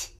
チ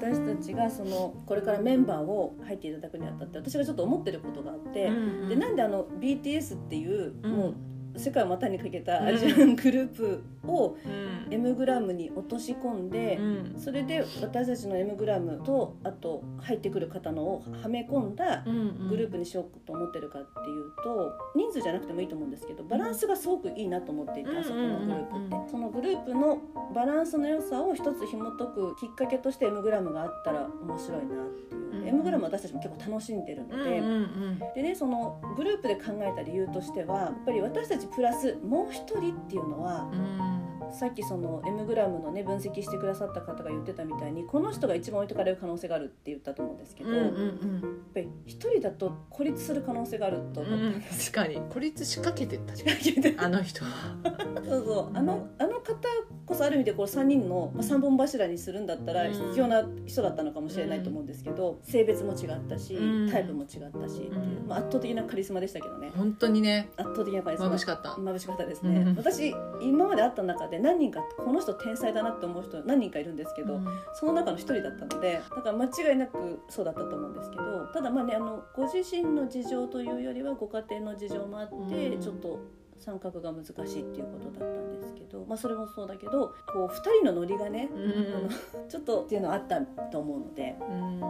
私たちがそのこれからメンバーを入っていただくにあたって私がちょっと思ってることがあって、うんうん。でなんであの BTS っていう、うん。もう世界を股にかけたアジアングループをうん。M グラムに落とし込んで、うん。それで私たちの M グラムとあと入ってくる方のをはめ込んだうんグループにしようと思ってるかっていうと人数じゃなくてもいいと思うんですけどバランスがすごくいいなと思っていて、うんあそこのグループって、うんそのグループのバランスの良さを一つ紐解くきっかけとして M グラムがあったら面白いなって。いう、うん M グラム私たちも結構楽しんでるので。うんうんでねそのグループで考えた理由としてはやっぱり私たちプラスもう一人っていうのはうんさっきその M グラムのね分析してくださった方が言ってたみたいにこの人が一番置いてかれる可能性があるって言ったと思うんですけど、うんうんやっぱり一人だと孤立する可能性があると思ったんですよ。確かに孤立しかけてったじゃん。あの人は。そうそう。あのあの方こそある意味でこう3人のまあ三本柱にするんだったらうん。必要な人だったのかもしれないと思うんですけど、性別も違ったし、うん。タイプも違ったしっていう、うん。まあ、圧倒的なカリスマでしたけどね。本当にね。圧倒的なカリスマ。眩しかった。眩しかったですね、うん。私今まで会った中で何人かこの人天才だなって思う人何人かいるんですけど、うん。その中の一人だったのでだから間違いなくそうだったと思うんですけどただまあねあのご自身の事情というよりはご家庭の事情もあって、うん。ちょっと参画が難しいっていうことだったんですけど、まあ、それもそうだけどこう2人のノリがね、うん。ちょっとっていうのはあったと思うので。うん。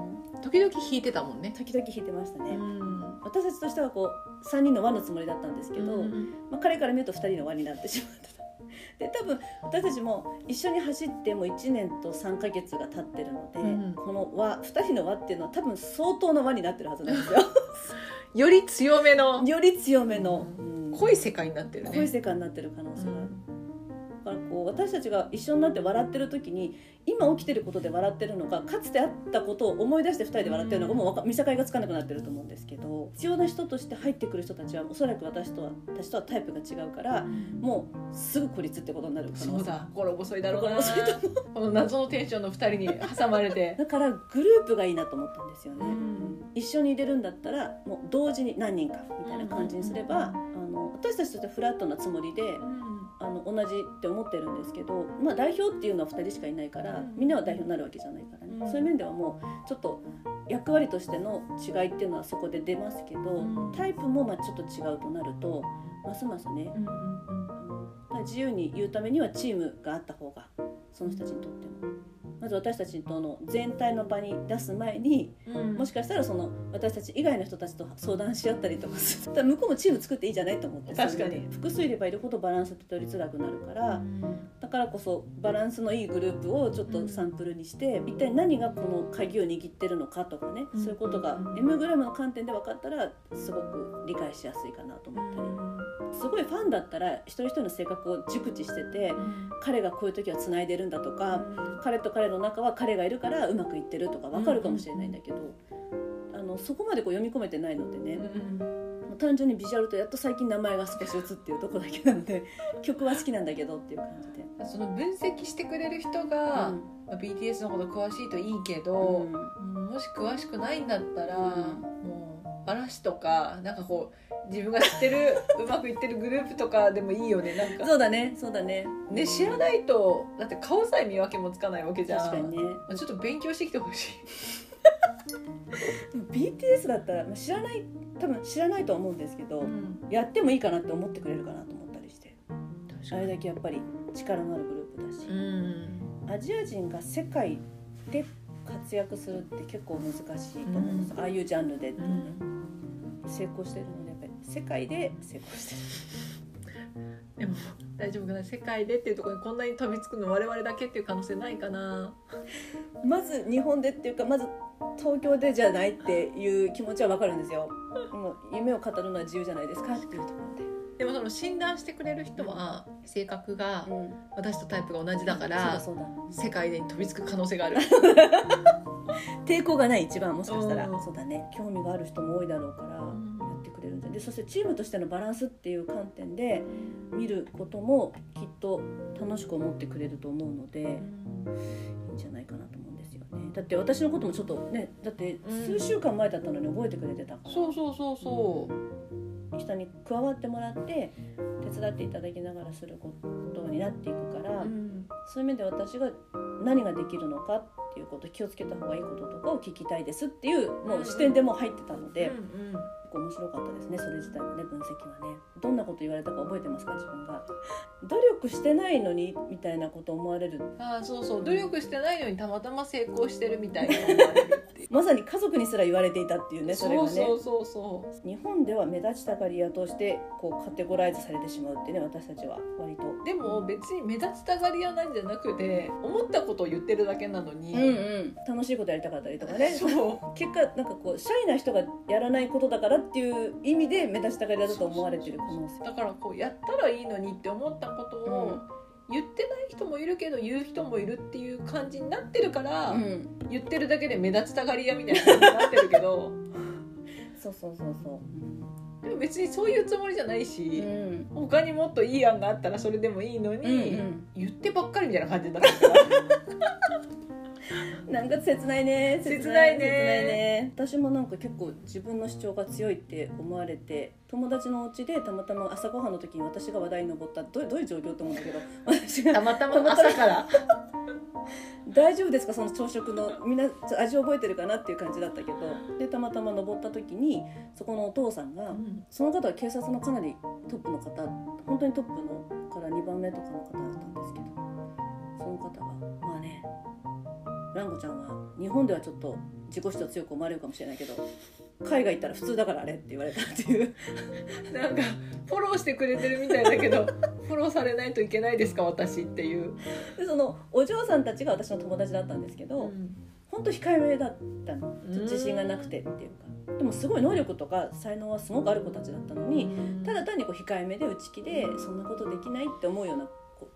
時々弾いてたもんね。時々弾いてましたね。うん。私たちとしてはこう3人の輪のつもりだったんですけど、うん。まあ、彼から見ると2人の輪になってしまったと。で多分私たちも一緒に走ってもう1年と3ヶ月が経ってるので、うん。この輪2人の輪っていうのは多分相当な輪になってるはずなんですよ。より強めの。より強めの、うん。濃い世界になってるね。濃い世界になってる可能性がある、こう私たちが一緒になって笑ってる時に今起きてることで笑ってるのかかつてあったことを思い出して2人で笑ってるのかもう見境がつかなくなってると思うんですけど必要な人として入ってくる人たちはおそらく私とは私とはタイプが違うからもうすぐ孤立ってことになるそうだ心細いだろうな。心細いとこの謎のテンションの二人に挟まれて。だからグループがいいなと思ったんですよね、うん。一緒に入れるんだったらもう同時に何人かみたいな感じにすれば、あの私たちとしてはフラットなつもりであの同じって思ってるんですけど、まあ、代表っていうのは2人しかいないから、うん。みんなは代表になるわけじゃないからね、うん。そういう面ではもうちょっと役割としての違いっていうのはそこで出ますけど、うん。タイプもまあちょっと違うとなるとますますね、うん自由に言うためにはチームがあった方がその人たちにとっても。まず私たちとの全体の場に出す前にうん。もしかしたらその私たち以外の人たちと相談し合ったりとかする。向こうもチーム作っていいじゃないと思って確かに。複数いればいるほどバランスって取りづらくなるから、だからこそバランスのいいグループをちょっとサンプルにして、一体何がこの鍵を握ってるのかとかね、うん。そういうことがうん。M グラムの観点で分かったらすごく理解しやすいかなと思ったり、すごいファンだったら一人一人の性格を熟知してて、彼がこういう時はつないでるんだとか、彼と彼の中は彼がいるからうまくいってるとか分かるかもしれないんだけど、あのそこまでこう読み込めてないのでね、単純にビジュアルとやっと最近名前が少し映ってるとこだけなので 曲は好きなんだけどっていう感じで。その分析してくれる人が、うん。まあ BTS のこと詳しいといいけうど、ん。もし詳しくないんだったら、うん。もう嵐とかなんかこう自分が知ってるうまくいってるグループとかでもいいよねなんか。そうだねそうだね。ね知らないとだって顔さえ見分けもつかないわけじゃん。確かにね。まあちょっと勉強してきてほしい。BTS だったらまあ知らない多分知らないとは思うんですけど、やってもいいかなって思ってくれるかなと思ったりして。あれだけやっぱり力のあるグループだし、うん。アジア人が世界で活躍するって結構難しいと思うんです、うん。ああいうジャンルでってうね、ん。成功してるので世界で成功してでも大丈夫かな？世界でっていうところにこんなに飛びつくの我々だけっていう可能性ないかな。るまず日本でっていうかまず東京でじゃないっていう気持ちは分かるんですよ。でも夢を語るのは自由じゃないですかっていうとこで。もその診断してくれる人は性格が私とタイプが同じだかそうらだそうだ。世界で飛びつく可能性がある。抵抗がない一番もしかしたら。うん。そうだね。興味がある人も多いだろうからくれるんじゃでそしてチームとしてのバランスっていう観点で見ることもきっと楽しく思ってくれると思うのでいいんじゃないかなと思うんですよね。だって私のこともちょっとねだって数週間前だったのに覚えてくれてたから。そうそうそうそ久下に加わってもらって手伝っていただきながらすることになっていくから、うん。そういう面で私が何ができるのかっていうこと気をつけた方がいいこととかを聞きたいですっていうもう視点でもう入ってたので、うんう面白かったですねそれ自体のね分析はね。どんなこと言われたか覚えてますか自分が。努力してないのにみたいなこと思われる。ああそうそう。努力してないのにたまたま成功してるみたいな。まさに家族にすら言われていたっていうねそれがねそうそう。そう日本では目立ちたがり屋としてこうカテゴライズされてしまうってね私たちは。割と。でも別に目立ちたがり屋なんじゃなくて思ったことを言ってるだけなのに、うんうん、楽しいことやりたかったりとかねそう結果なんかこうシャイな人がやらないことだからっていう意味で目立ちたがり屋だと思われてる可能性だからこうやったらいいのにって思ったことを言ってない人もいるけど言う人もいるっていう感じになってるから、うん、言ってるだけで目立ちたがり屋みたいな感じになってるけどそうそうそうそでも別にそういうつもりじゃないし、う、うん。他にもっといい案があったらそれでもいいのに、うんうん。言ってばっかりみたいな感じになってるから なんか切ないね。切ないね。ね。私もなんか結構自分の主張が強いって思われて友達のお家でたまたま朝ごはんの時に私が話題に上ったどうどういう状況って思うんだけど私がたまたま朝から 大丈夫ですか？その朝食の。みんな味覚えてるかなっていう感じだったけど。でたまたま登った時にそこのお父さんが、その方は警察のかなりトップの方本当にトップのから2番目とかの方だったんですけど。その方がまあね蘭子ちゃんは日本ではちょっと自己主張強く思われるかもしれないけど海外行ったら普通だからあれって言われたっていう。なんかフォローしてくれてるみたいだけど フォローされないといけないですか私っていう、でそのお嬢さんたちが私の友達だったんですけど、本当控えめだったの。自信がなくてっていうか。でもすごい能力とか才能はすごくある子たちだったのに、ただ単にこう控えめで内気でそんなことできないって思うような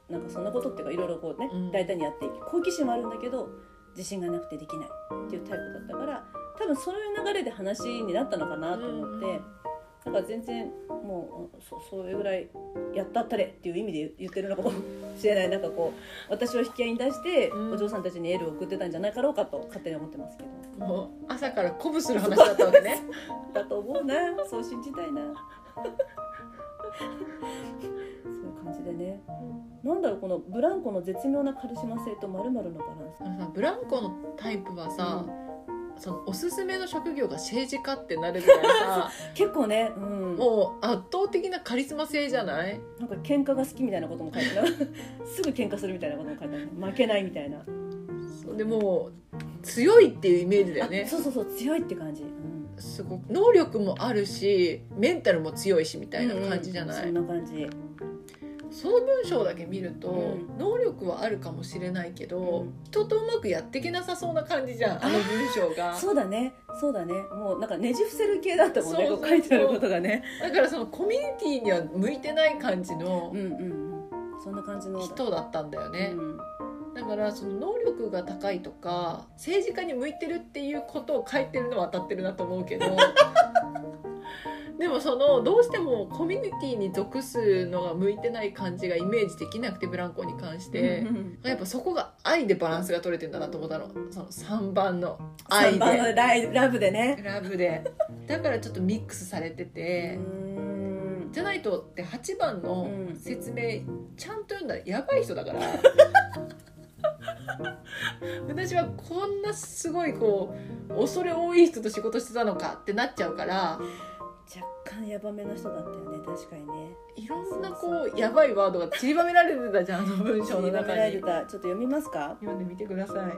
なんかそんなことっていうかいろいろこうね、うん。大胆にやっていき好奇心もあるんだけど自信がなくてできないっていうタイプだったから多分そういう流れで話になったのかなと思って、うん。だから全然もうそそういうぐらいやったったれっていう意味で言ってるのかもしれない。なんかこう私を引き合いに出して、うん。お嬢さんたちにエールを送ってたんじゃなかろうかと勝手に思ってますけど。もう朝から鼓舞する話だったわけね。だと思うな。そう信じたいな。そういう感じでね。なんだろうこのブランコの絶妙なカリスマ性とまるのバランス。ブランコのタイプはさ、そのおすすめの職業が政治家ってなるぐらいさ 結構ね、うん、もう圧倒的なカリスマ性じゃない？なんか喧嘩が好きみたいなことも書いてある。すぐ喧嘩するみたいなことも書いてある。負けないみたいな、そうでも強いっていうイメージだよね。あそうそうそう強いって感じ、うん。すごく能力もあるしメンタルも強いしみたいな感じじゃない、うんうんそんな感じその文章だけ見ると、うん。能力はあるかもしれないけど、うん。人とうまくやっていけなさそうな感じじゃんあの文章が。そうだね。そうだね。もうなんかねじ伏せる系だったもんね書いてあることがね。だからそのコミュニティには向いてない感じのうんうんうん。そんな感じの人だったんだよね、うん。だからその能力が高いとか政治家に向いてるっていうことを書いてるのは当たってるなと思うけどでもそのどうしてもコミュニティに属すのが向いてない感じがイメージできなくてブランコに関してやっぱそこが愛でバランスが取れてんだなと思ったの。その3番の愛3番ので。ライラブでね。ラブで。だからちょっとミックスされてて。うん。じゃないとって8番のうん説明ちゃんと読んだらやばい人だから。私はこんなすごいこう恐れ多い人と仕事してたのかってなっちゃうから若干ヤバめの人だったよね確かにね。いろんなこうやばいワードが散りばめられてたじゃんあの文章の散りば中にめられてた。ちょっと読みますか？読んでみてください。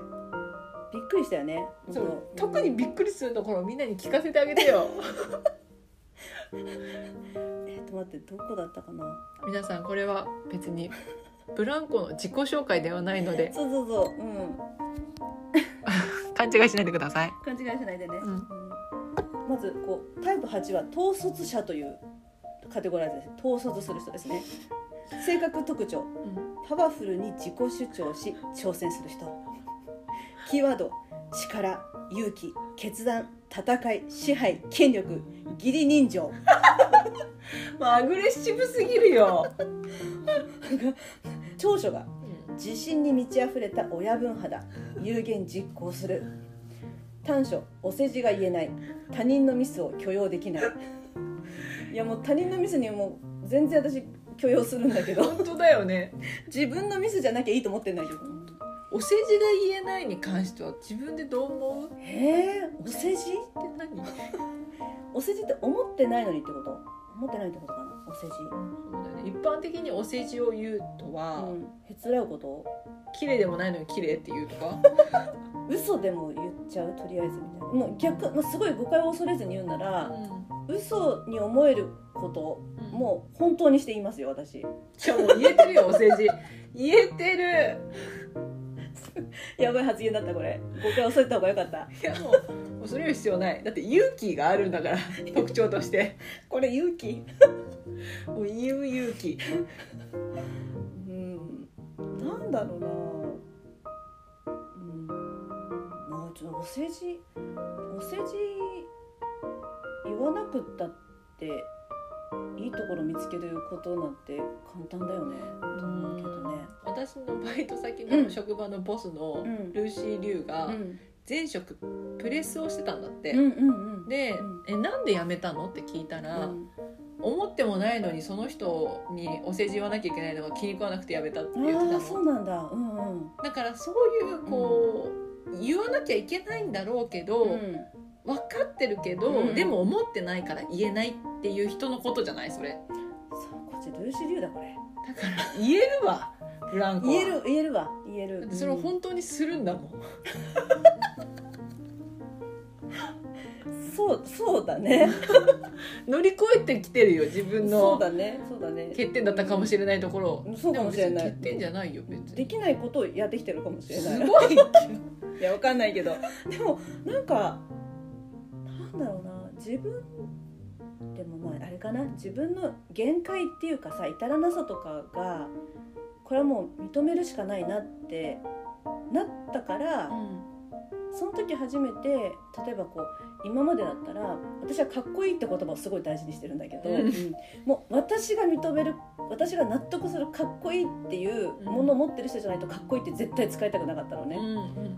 びっくりしたよねそう特にびっくりするところをみんなに聞かせてあげてよ。えっと待ってどこだったかな？皆さんこれは別にブランコの自己紹介ではないので。そうそうそううん。勘違いしないでください。勘違いしないでね、うん。うんまずこうタイプ8は統率者というカテゴライズです。統率する人ですね。性格特徴。パワフルに自己主張し挑戦する人。キーワード力勇気決断戦い支配権力義理人情。まあアグレッシブすぎるよ、長所が自信に満ち溢れた親分肌有言実行する短所お世辞が言えない。他人のミスを許容できない。いやもう他人のミスにもう全然私許容するんだけど。本当だよね。自分のミスじゃなきゃいいと思ってんだけど。お世辞が言えないに関しては自分でどう思う？へえお世辞？って何？お世辞って思ってないのにってこと？思ってないってことかな？お世辞。そうだよね。一般的にお世辞を言うとは、うん。へつらうこと？綺麗でもないのに綺麗って言うとか？嘘でも言っちゃうとりあえずみたいな。もう逆、まあ、すごい誤解を恐れずに言うなら嘘に思えることうんもう本当にして言いますよ私。じゃあもう言えてるよお世辞。言えてる。やばい発言だったこれ。誤解を恐れた方がよかった。いやもうもうそれ言う必要ない。だって勇気があるんだから特徴として。これ勇気。もう言う勇気。うん。なんだろうなちょっとお世辞お世辞言わなくったっていいところ見つけることなんて簡単だよね。と思うけどね私のバイト先の職場のボスのうん。ルーシー・リュウがうん。前職プレスをしてたんだって、うんうんうんで、うん。えなんで辞めたの？って聞いたら、うん。思ってもないのにその人にお世辞言わなきゃいけないのが気に食わなくて辞めたって言ってたああそうのなんだ。うんうん。だからそういうこう、言わなきゃいけないんだろうけど、うん。分かってるけど、うん。でも思ってないから言えないっていう人のことじゃないそれ。そうこっちルーシー・リュウだこれ。だから言えるわブランコは。言える言えるわ。言える。それを本当にするんだもん、そうそうだね。乗り越えてきてるよ自分の。そうだねそうだね。欠点だったかもしれないところを。そうかもしれない。欠点じゃないよ別に。できないことをやってきてるかもしれない。すごいいやわかんないけど。でもなんかなんだろうな。自分でもまああれかな。自分の限界っていうかさ至らなさとかがこれはもう認めるしかないなってなったから、その時初めて例えばこう今までだったら私はかっこいいって言葉をすごい大事にしてるんだけど、うん。うん。もう私が認める私が納得するかっこいいっていうものを持ってる人じゃないとかっこいいって絶対使いたくなかったのね、うん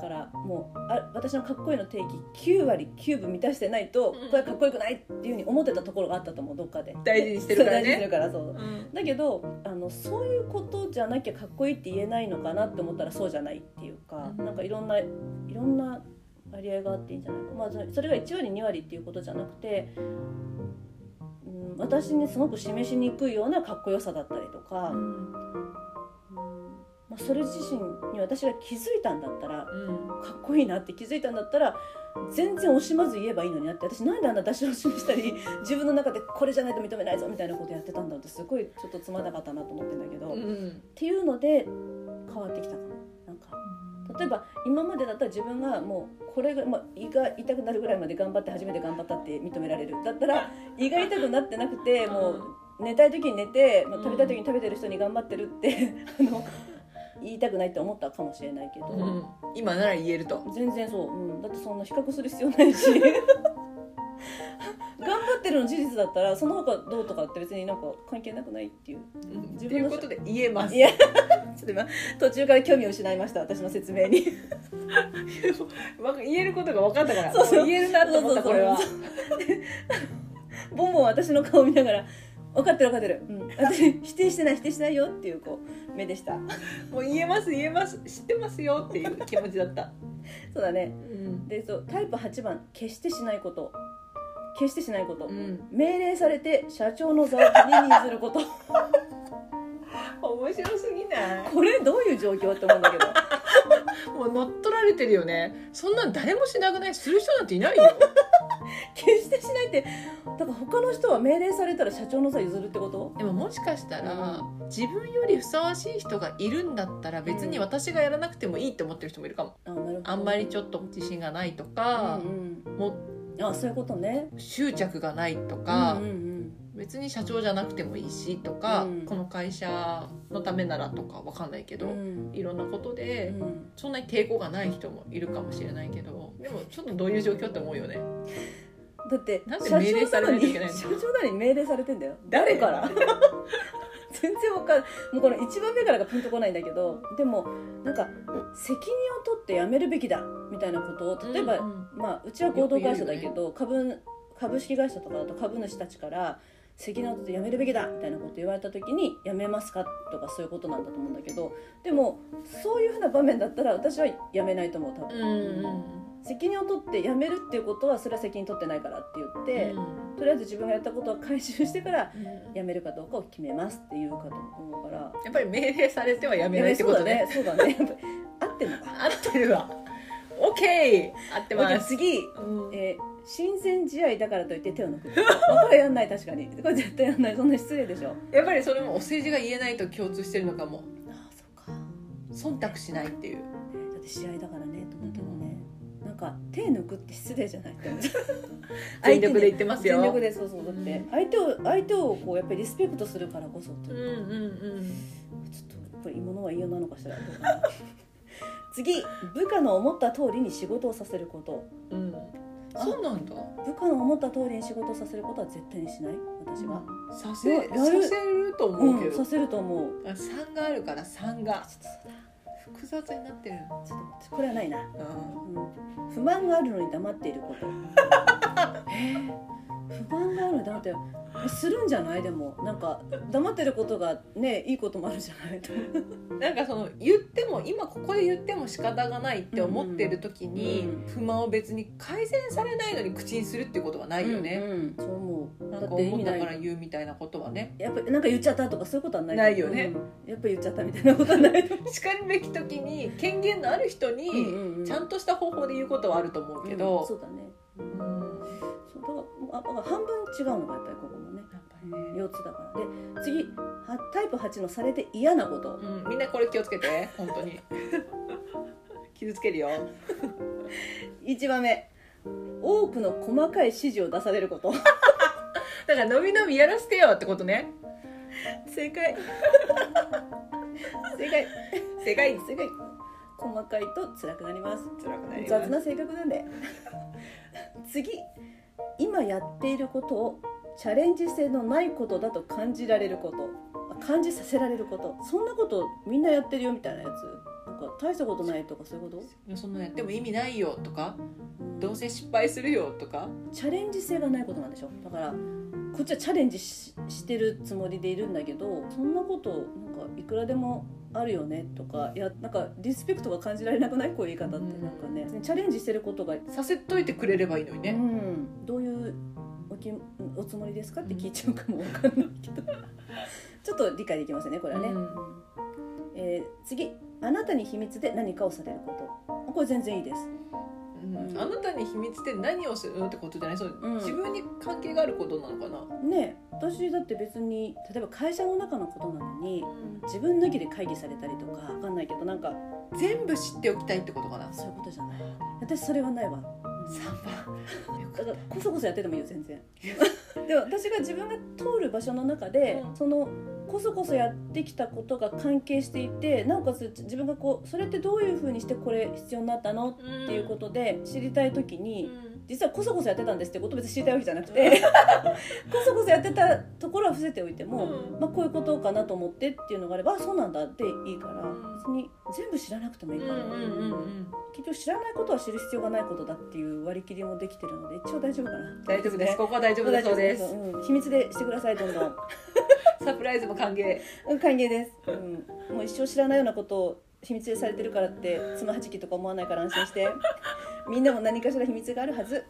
からもうあ私のかっこいいの定義9割9分満たしてないとうん。これはかっこよくないっていうふうに思ってたところがあったと思うどっかで。大事にしてるからね。大事にしてるからそう。うん。だけどあのそういうことじゃなきゃかっこいいって言えないのかなって思ったらそうじゃないっていうか、うん。なんかいろんないろんな割合があっていいんじゃないか、まあ、そそれが1割2割っていうことじゃなくて、うん、私にすごく示しにくいようなかっこよさだったりとか、うんまあ、それ自身に私が気づいたんだったらうん。かっこいいなって気づいたんだったら全然惜しまず言えばいいのになって私なんであんな出し惜しみしたり 自分の中でこれじゃないと認めないぞみたいなことやってたんだってすごいちょっとつまんなかったなと思ってんだけど、っうん。ていうので変わってきたかもなんか例えば今までだったら自分がもうこれが、まあ、胃が痛くなるぐらいまで頑張って初めて頑張ったって認められる。だったら 胃が痛くなってなくてもう寝たい時に寝て、まあ、食べたい時に食べてる人に頑張ってるって あの言いたくないって思ったかもしれないけど。うん。今なら言えると。全然そう、うん、だってそんな比較する必要ないし。頑張ってるの事実だったらその他どうとかって別になんか関係なくないっていう。って自分のいうことで言えます。いや ちょっと今途中から興味を失いました私の説明に。わ言えることが分かったからそうそう。も言えるなと思ったこれは。ボンボン私の顔見ながら分かってる分かってる、うん、私否定してない否定してないよっていうこう目でした。もう言えます言えます。知ってますよっていう気持ちだった、そうだね。うん。でそうタイプ8番決してしないこと。決してしないこと、うん、命令されて社長の座を手に譲ること。面白すぎない？これどういう状況って思うんだけど。もう乗っ取られてるよね。そんなん誰もしなくない？する人なんていないよ決してしないってだから他の人は命令されたら社長の座譲るってこと？でももしかしたら、自分よりふさわしい人がいるんだったら別に私がやらなくてもいいって思ってる人もいるかも、あなるほど。あんまりちょっと自信がないとかう、んもううん、あそういうことね。執着がないとか、うんうん別に社長じゃなくてもいいしとか、うん。この会社のためならとかわかんないけど、うん。いろんなことうで、ん。そんなに抵抗がない人もいるかもしれないけどでもちょっとどういう状況って思うよねだってなんで命令されないといけないの？社長なのに命令されてんだよ。誰？から。全然わかんない。もうこの1番目からがピンとこないんだけどでもなんか責任を取って辞めるべきだみたいなことを例えば、うんうん。まあ、うちは合同会社だけど株株式会社とかだと株主たちから責任を取って辞めるべきだみたいなこと言われた時に辞めますかとかそういうことなんだと思うんだけどでもそういうふうな場面だったら私は辞めないと思う多分、うんうん責任を取って辞めるっていうことはそれは責任取ってないからって言って、とりあえず自分がやったことを回収してからうん。辞めるかどうかを決めますっていうかと思うから。やっぱり命令されてはやめないってことね。そうだね。そうだね。合ってんのか。合ってるわ。OK 合ってます。次。うん。えー親善試合だからといって手を抜く。これやんない確かに。これ絶対やんない。そんな失礼でしょ。やっぱりそれもお世辞が言えないと共通してるのかも。ああそっか。忖度しないっていう。だって試合だからねと思か手抜くって失礼じゃないって思う。全力で言ってますよ。全力でそうそうだってうん相手を相手をこうやっぱりリスペクトするからこそってうんいうか、うんうんちょっとやっぱり芋のは言いようなのかしら。次部下の思った通りに仕事をさせること。うん。そうなんだ。部下の思った通りに仕事をさせることは絶対にしない？私は、させやさるせるとうん思うけど、させると思う。あ3があるから3が。ちょっとそうだ複雑になってる、ちょっと待って。これはないな、ううん、不満があるのに黙っていること。えー。不満があるのに黙ってするんじゃない？でも。なんか黙ってることがねいいこともあるじゃない？とん、なんかその言っても今ここで言っても仕方がないって思ってる時に、うん。不満を別に改善されないのに口にするってことはないよね、うん。うん。そう思う。なんか思ったから言うみたいなことはね。やっぱりなんか言っちゃったとかそういうことはない。ないよね、うん。やっぱり言っちゃったみたいなことはない。しかるべき時に権限のある人ううんにうんうん。ちゃんとした方法で言うことはあると思うけど、うん。そうだね。うんそうだからあだから半分違うのがやっぱりここもねやっぱりね、4つだから。で次はタイプ8のされて嫌なこと。うん、みんなこれ気をつけて本当に。傷つけるよ。1番目。多くの細かい指示を出されること。だから伸び伸びやらせてよってことね。正解。正解。正解。正解。細かいと辛くなります。辛くなります。雑な性格なんで。次今やっていることをチャレンジ性のないことだと感じられること。感じさせられること。そんなことみんなやってるよみたいなやつ。なんか大したことないとかそういうこいやそんなやっても意味ないよとか？どうせ失敗するよとか？チャレンジ性がないことなんでしょ。だからこっちはチャレンジししてるつもりでいるんだけどそんなことなんかいくらでもあるよねとかいやなんかリスペクトが感じられなくない？こういう言い方って。うん。なんかね、チャレンジしてることが、させといてくれればいいのにうね、ん、どういうおきおつもりですか？って聞いちゃうかもわかんないけど。ちょっと理解できませんねこれはね、うんえー次。あなたに秘密で何かをされること。これ全然いいです。うん。あなたに秘密で何をするのってことじゃない？そう、うん。自分に関係があることなのかな、ね私だって別に例えば会社の中のことなのに自分抜きで会議されたりとかわかんないけどなんか。全部知っておきたいってことかな？そういうことじゃない。私それはないわ。3番だからこそこそやっててもいいよ全然。でも私が自分が通る場所の中で、うん。そのこそこそやってきたことが関係していてなおかつ自分がこうそれってどういうふうにしてこれ必要になったの？っていうことで知りたい時に、実はこそこそやってたんですってことを別に知りたいわけじゃなくて。こそこそやってたところは伏せておいても、うん。まあ、こういうことかなと思ってっていうのがあればあそうなんだっていいから。ん。別に全部知らなくてもいいうんから、うんうんうん。結局知らないことは知る必要がないことだっていう割り切りもできてるので一応大丈夫かな。大丈夫です。ね。ここは大丈夫だそうです。うん、秘密でしてくださいどんどん。サプライズも歓迎。うん歓迎です、うん、もう一生知らないようなことを秘密でされてるからってつまはじきとか思わないから安心してみんなも何かしら秘密があるはず。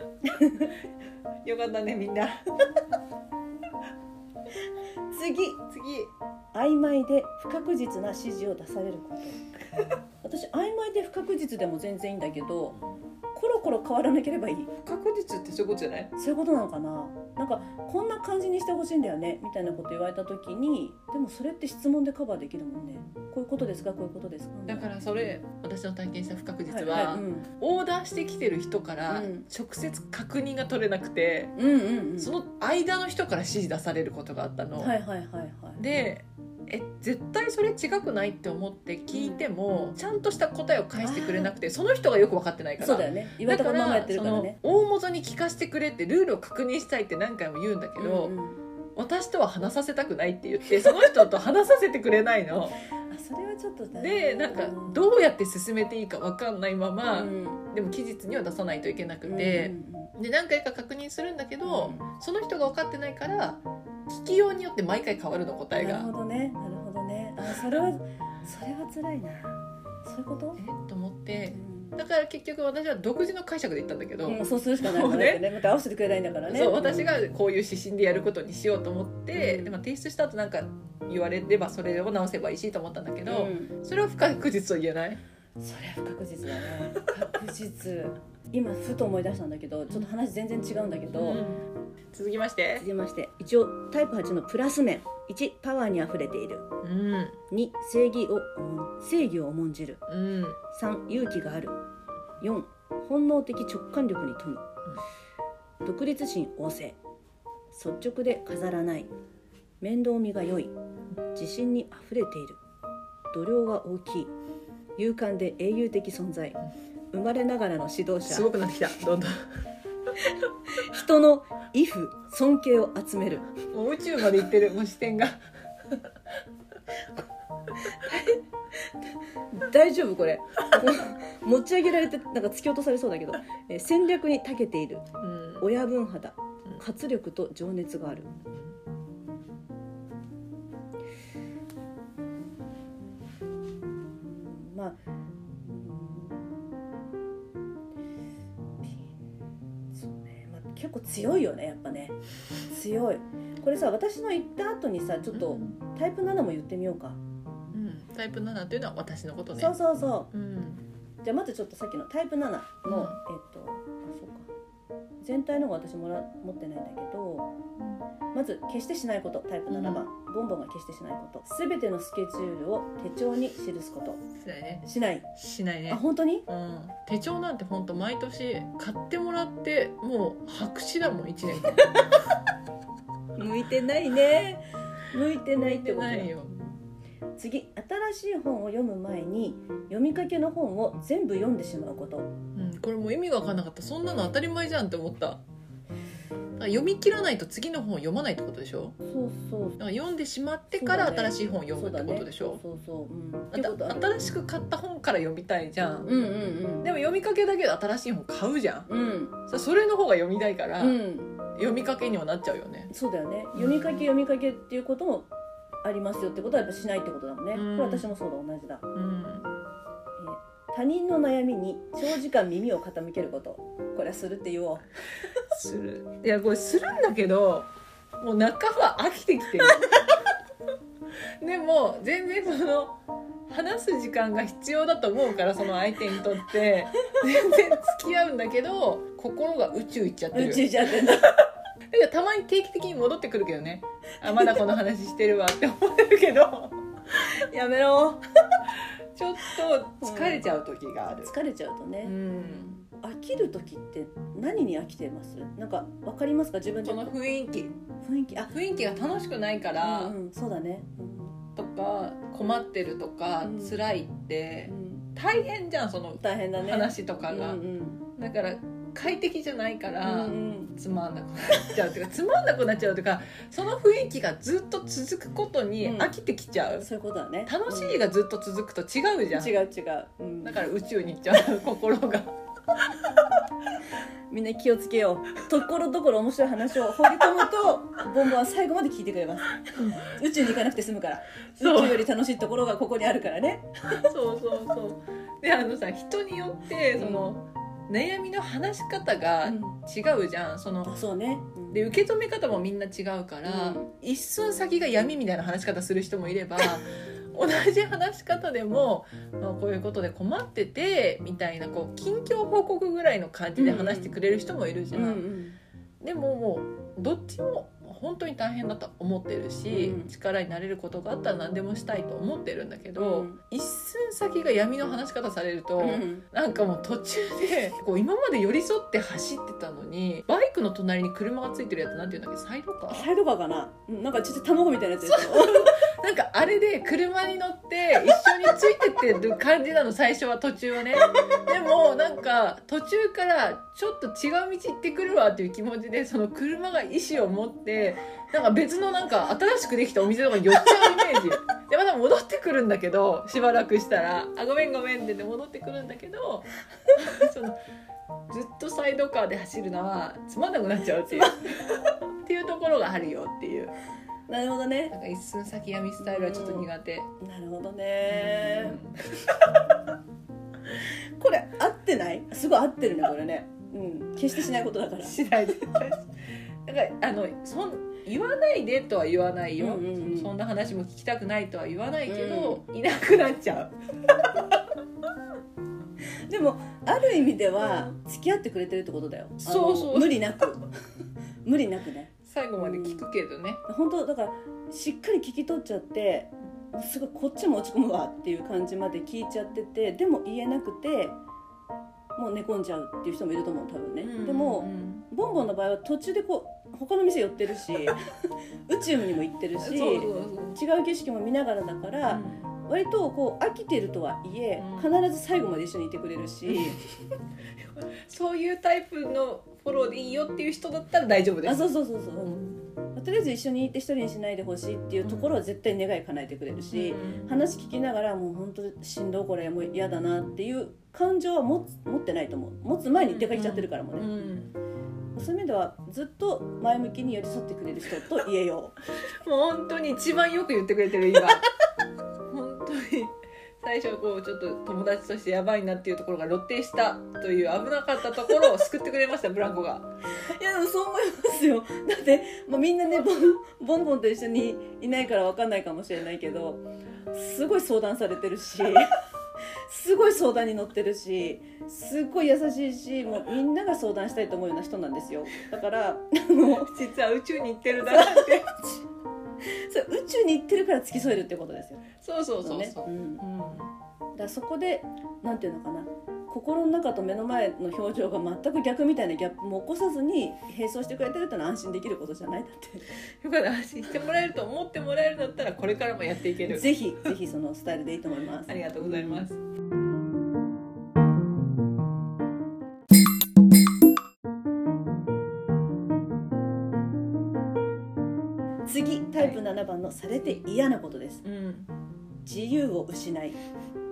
よかったねみんな。次次。曖昧で不確実な指示を出されること。私曖昧で不確実でも全然いいんだけどコロコロ変わらなければいい。不確実ってそういうことじゃない？そういうことなのかな？なんかこんな感じにしてほしいんだよね？みたいなこと言われた時にでもそれって質問でカバーできるもんね。こういうことですか？こういうことですか？だからそれ私の体験した不確実はいは、はいうん。オーダーしてきてる人からうん。直接確認が取れなくて、うんうんうん。その間の人から指示出されることがあったの、はいはいはいはい。でえ絶対それ違くないって思って聞いても、ちゃんとした答えを返してくれなくてその人がよく分かってないから。そうだよね。言われたままやってるからね。大元に聞かせてくれってルールを確認したいって何回も言うんだけど、うんうん。私とは話させたくないって言ってその人と話させてくれないの。あそれはちょっとだでなんかどうやって進めていいか分かんないまま、うん。でも期日には出さないといけなくて、うんうん。で何回か確認するんだけど、うん。その人が分かってないから聞きようによって毎回変わるの答えなるがほどね。なるほどね。あそれはそれは辛いな。そういうこと？えっと思って。うだから結局私は独自の解釈で言ったんだけど、んうんそうするしかないもんね。ね。また合わせてくれないんだからね。そう私がこういう指針でやることにしようと思って、うん。でも提出した後なんか言われればそれを直せばいいしと思ったんだけど、うん。それは不確実と言えない？それは不確実だね。確実。今ふと思い出したんだけどちょっと話全然違うんだけど、続きまして。続きまして一応タイプ8のプラス面。1パワーにあふれている。うん。2正義を重ん正義を重んじる。うん。3勇気がある。4本能的直感力に富み、独立心旺盛。率直で飾らない。面倒見が良い。自信にあふれている。度量が大きい。勇敢で英雄的存在。生まれながらの指導者。すごくなってきた。どんどん人の畏怖尊敬を集める。もう宇宙まで行ってるもう視点が。大丈夫これ。持ち上げられてなんか突き落とされそうだけど、えー戦略に長けている。うん。親分肌。うん。活力と情熱がある。うん。まあ結構強いよねやっぱね。強い。これさ私の言った後にさちょっとタイプ7も言ってみようか、うん。タイプ7っていうのは私のことね。そうそうそう。うん。じゃあまずちょっとさっきのタイプ7の、うん。えっと全体の方が私もら持ってないんだけどまず決してしないことタイプ7番、ボンボンが決してしないこと全てのスケジュールを手帳に記すこと。しないね。しない、しないね。あ本当に？うん、手帳なんて本当毎年買ってもらってもう白紙だもん1年間。向いてないね。向いてないってことだないよ。次新しい本を読む前に読みかけの本を全部読んでしまうこと。うん、これもう意味が分かんなかった。そんなの当たり前じゃんって思った。読み切らないと次の本を読まないってことでしょ？そうそう。だから読んでしまってから新しい本を読むってことでしょ、そうそうそう、うん、新しく買った本から読みたいじゃん、うんうんうん。でも読みかけだけで新しい本買うじゃん。うん。さそれの方が読みたいから、うん。読みかけにはなっちゃうよね。そうだよね。読みかけ読みかけっていうこともありますよってことはやっぱしないってことだもんね、うん。これ私もそうだ。同じだ、うん。えー他人の悩みに長時間耳を傾けること。これはするって言おう。する。いやこれするんだけどもう半ば飽きてきてる。でも全然その話す時間が必要だと思うからその相手にとって。全然付き合うんだけど心が宇宙行っちゃってる。宇宙じゃってんだ。だからたまに定期的に戻ってくるけどね。あまだこの話してるわって思えるけど。やめろちょっと疲れちゃう時がある、疲れちゃうとね。う、ん、飽きる時って何に飽きてます？なんかわかりますか？自分で。その雰囲気。雰囲気？あ。雰囲気が楽しくないから、うんうん、そうだね、とか困ってるとか、うん。辛いって。うん。大変じゃんその大変だね。話とかが、うんうん。だから快適じゃないから、うんうん。つまんなくなっちゃうというか つまんなくなっちゃうというかその雰囲気がずっと続くことにうん。飽きてきちゃう、そういうことだね。楽しいがずっと続くと違うじゃん、違う違う、うん。だから宇宙に行っちゃう 心が。みんな気をつけよう。ところどころ面白い話を放り込むとボンボンは最後まで聞いてくれます。宇宙に行かなくて済むから。宇宙より楽しいところがここにあるからね。そうそうそう。であのさ人によってその、悩みの話し方が違うじゃん。そのあそうね、うん。で受け止め方もみんな違うから、うん。一寸先が闇みたいな話し方する人もいれば 同じ話し方でも、まあ、こういうことで困っててみたいなこう近況報告ぐらいの感じで話してくれる人もいるじゃん。でももうどっちも本当に大変だと思ってるし、うん。力になれることがあったら何でもしたいと思ってるんだけど、うん。一寸先が闇の話し方されると、うん。なんかもう途中でこう今まで寄り添って走ってたのにバイクの隣に車がついてるやつなんていうんだっけ？サイドカー？サイドカーかな？うんなんかちょっと卵みたいなやつ なんかあれで車に乗って一緒についてってる感じなの最初は途中はね。でもなんか途中からちょっと違う道行ってくるわっていう気持ちでその車が意思を持ってなんか別のなんか新しくできたお店とかに寄っちゃうイメージ。でまた戻ってくるんだけどしばらくしたら「あごめんごめん」って言って戻ってくるんだけど そのずっとサイドカーで走るのはつまんなくなっちゃうっていう。っていうところがあるよっていう。なるほどね。なんか一寸先闇スタイルはちょっと苦手、なるほどね。これ合ってない？すごい合ってるねこれね。うん。決してしないことだから。しない絶対しだからあのそん言わないでとは言わないよ、うんうんうん。そんな話も聞きたくないとは言わないけど、いなくなっちゃう。でもある意味では付き合ってくれてるってことだよ。そうそう。無理なく。無理なくね最後まで聞くけどね、本当だからしっかり聞き取っちゃってすごいこっちも落ち込むわっていう感じまで聞いちゃっててでも言えなくてもう寝込んじゃうっていう人もいると思う多分ね、でもボンボンの場合は途中でこう他の店寄ってるし 宇宙にも行ってるし違う景色も見ながらだから、割とこう飽きてるとはいえ、うん。必ず最後まで一緒にいてくれるし、そういうタイプのフォローでいいよっていう人だったら大丈夫です。あそうそうそうそう、とりあえず一緒にいて一人にしないでほしいっていうところは絶対願い叶えてくれるし、うん話聞きながらもう本当しんどいこれもう嫌だなっていう感情は持つ持ってないと思う。持つ前に出かけちゃってるからもね、うんそういう意味ではずっと前向きに寄り添ってくれる人と言えよ もう本当に一番よく言ってくれてる今。本当に最初こうちょっと友達としてやばいなっていうところが露呈したという危なかったところを救ってくれましたブランコが。う いやでもそう思いますよ。だって、まあ、みんなねボンボンボンと一緒にいないから分かんないかもしれないけどすごい相談されてるし すごい相談に乗ってるしすっごい優しいしもうみんなが相談したいと思うような人なんですよ。だから 実は宇宙に行ってるだなんてそう宇宙に行ってるから付き添えるってことですよ。そうそうそうねそう、うん、だそこでなんていうのかな心の中と目の前の表情が全く逆みたいなギャップも起こさずに並走してくれてるってのは安心できることじゃないだって。よかった。安心してもらえると思ってもらえるんだったらこれからもやっていける。ぜひぜひそのスタイルでいいと思います。ありがとうございます、のされて嫌なことです。うん自由を失い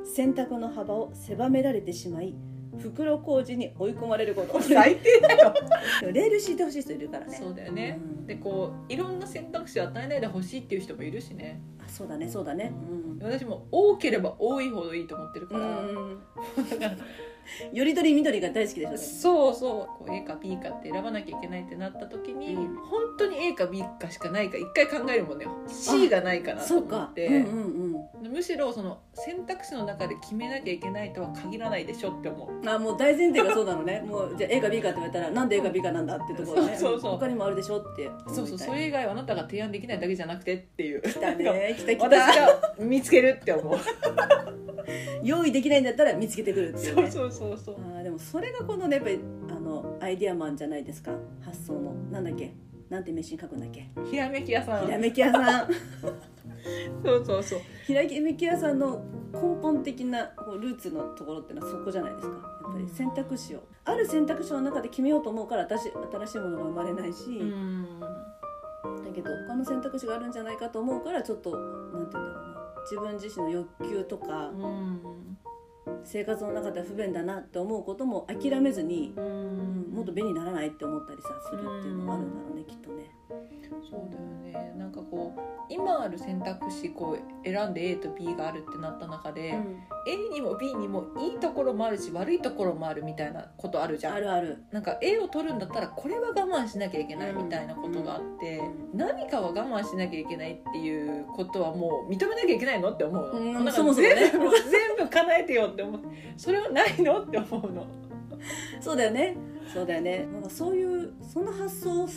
選択の幅を狭められてしまい袋小路に追い込まれること。最低だよ。レール敷いてほしい人いるからね。そうだよね、うん。でこういろんな選択肢を与えないでほしいっていう人もいるしね。あそうだねそうだね。うん。私も多ければ多いほどいいと思ってるから、うん よりどり緑が大好きでしょそうそう。こう A か B かって選ばなきゃいけないってなった時に、うん。本当に A か B かしかないか一回考えるもんね。C がないかなとそう思って、か。うんうんむしろその選択肢の中で決めなきゃいけないとは限らないでしょって思う。うんあもう大前提がそうなのね。もうじゃあ A か B かって言われたらなんで A か B かなんだってところね。そうそうそう。他にもあるでしょってそうそう。それ以外はあなたが提案できないだけじゃなくてっていう。来たね。来た来私たが見つけるって思う。用意できないんだったら見つけてくるっていうね。そうそうそうそう。あーでもそれがこのねやっぱりあのアイディアマンじゃないですか？発想の。なんだっけ？なんて名刺に書くんだっけ？ひらめき屋さん。ひらめき屋さん。そうそうそう。ひらめき屋さんの根本的なこうルーツのところっていうのはそこじゃないですか？やっぱり選択肢を。ある選択肢の中で決めようと思うから私新しいものが生まれないし、うんだけど他の選択肢があるんじゃないかと思うからちょっとなんて言うんだろうな。自分自身の欲求とかうん生活の中では不便だなって思うことも諦めずに、ううんんもっと便利にならないって思ったりさするっていうのもあるんだろうねきっとね。そうだよねなんかこう今ある選択肢こう選んで A と B があるってなった中で、A にも B にもいいところもあるし悪いところもあるみたいなことあるじゃん。あるある。なんか A を取るんだったらこれは我慢しなきゃいけないみたいなことがあって、何かは我慢しなきゃいけないっていうことはもう認めなきゃいけないのって思うの、うん。なんかそもそもね。全部全部叶えてよって思う。それはないのって思うの。そうだよね。そうだよね。なんかそういうその発想を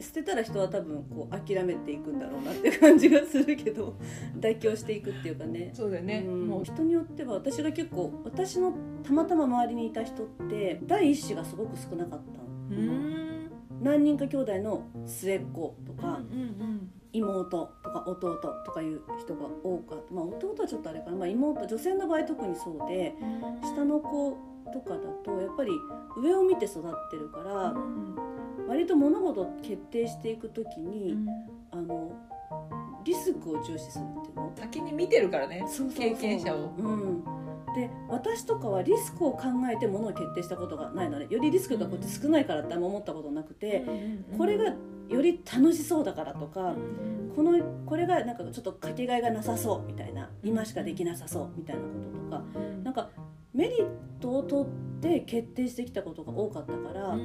捨捨てたら人は多分こう諦めていくんだろうなって感じがするけど妥協していくっていうかね。そうだよね、うん。もう。人によっては私が結構私のたまたま周りにいた人って第一子がすごく少なかったうの、ん。何人か兄弟の末っ子とか、うん妹とか弟とかいう人が多かった。まあ弟はちょっとあれかな、まあ、妹女性の場合特にそうでうん。下の子とかだとやっぱり上を見て育ってるからうん割と物事を決定していく時うに、ん。あのリスクを重視するっていうの？先に見てるからねそうそうそう。経験者を。うん、で私とかはリスクを考えてものを決定したことがないのでよりリスクがこっち少ないからってあんま思ったことなくて、これがより楽しそうだからとか、このこれがなんかちょっとかけがえがなさそうみたいな今しかできなさそうみたいなこととかなんかメリットを取って決定してきたことが多かったから、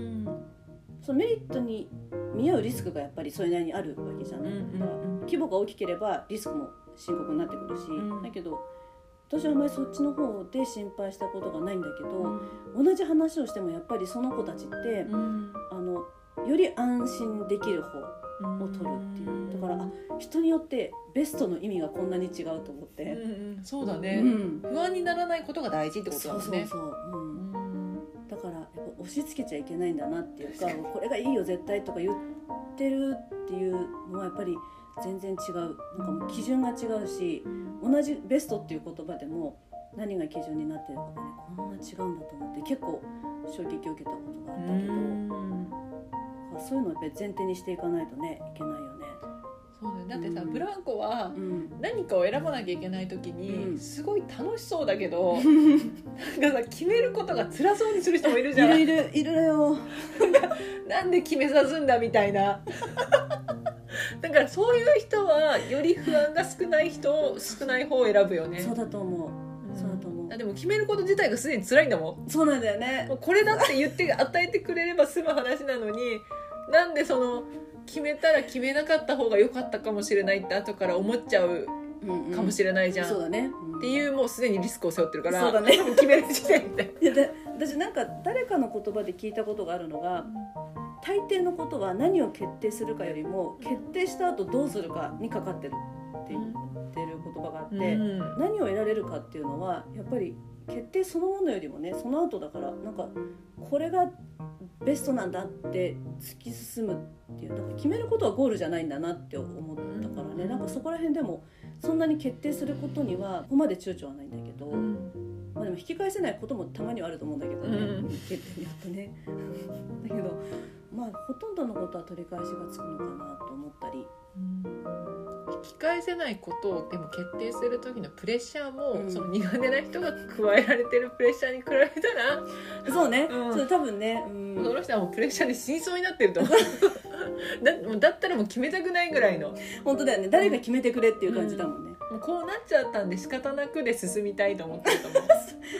そのメリットに見合うリスクがやっぱりそれなりにあるわけじゃない、だから規模が大きければリスクも深刻になってくるし、ん。だけど私はあんまりそっちの方で心配したことがないんだけど、同じ話をしてもやっぱりその子たちって、あのより安心できる方を取るっていう。だからあ人によってベストの意味がこんなに違うと思って、うんうん。そうだうね、ん。不安にならないことが大事ってことそうだもんね。そうそう、う、うん。んだからやっぱ押し付けちゃいけないんだなっていうかこれがいいよ絶対とか言ってるっていうのはやっぱり全然違う。なんかもう基準が違うし同じベストっていう言葉でも何が基準になってるかがねこんな違うんだと思って結構衝撃を受けたことがあったけど、そういうのをやっぱり前提にしていかないとねいけないよね。そうだよだってさ、うんブランコはうん。何かを選ばなきゃいけない時に、うん。すごい楽しそうだけど なんかさ決めることが辛そうにする人もいるじゃん。いるいるいるよ。なんで決めさすんだみたいな。だからそういう人はより不安が少ない人少ない方を選ぶよね。そうだと思う。うん。そうだと思う。あでも決めること自体がすでに辛いんだもん。そうなんだよね。これだって言って与えてくれれば済む話なのになんでその決めたら決めなかった方が良かったかもしれないって後から思っちゃうかもしれないじゃん、そうだね。っていうもうすでにリスクを背負ってるから。そうだね。決める時点で。いやだ私なんか誰かの言葉で聞いたことがあるのが大抵のことは何を決定するかよりも決定した後どうするかにかかってるって言ってる言葉があって、うん。何を得られるかっていうのはやっぱり決定そのものよりもねその後だからなんかこれがベストなんだって突き進むっていうなんか決めることはゴールじゃないんだなって思ったからね、うんなんかそこら辺でもそんなに決定することにはここまで躊躇はないんだけど、うん。まあ、でも引き返せないこともたまにはあると思うんだけどね、うん。決定によってね。だけどまあほとんどのことは取り返しがつくのかなと思ったり。引き返せないことをでも決定する時のプレッシャーも、うん。その苦手な人が加えられてるプレッシャーに比べたら、そうね、うん。それ多分ね、うん。その人はもうプレッシャーで死にそうになってると思う。だだったらもう決めたくないぐらいの。も本当だよね。誰か決めてくれっていう感じだもんね、うこうなっちゃったんで仕方なくで進みたいと思ってると思う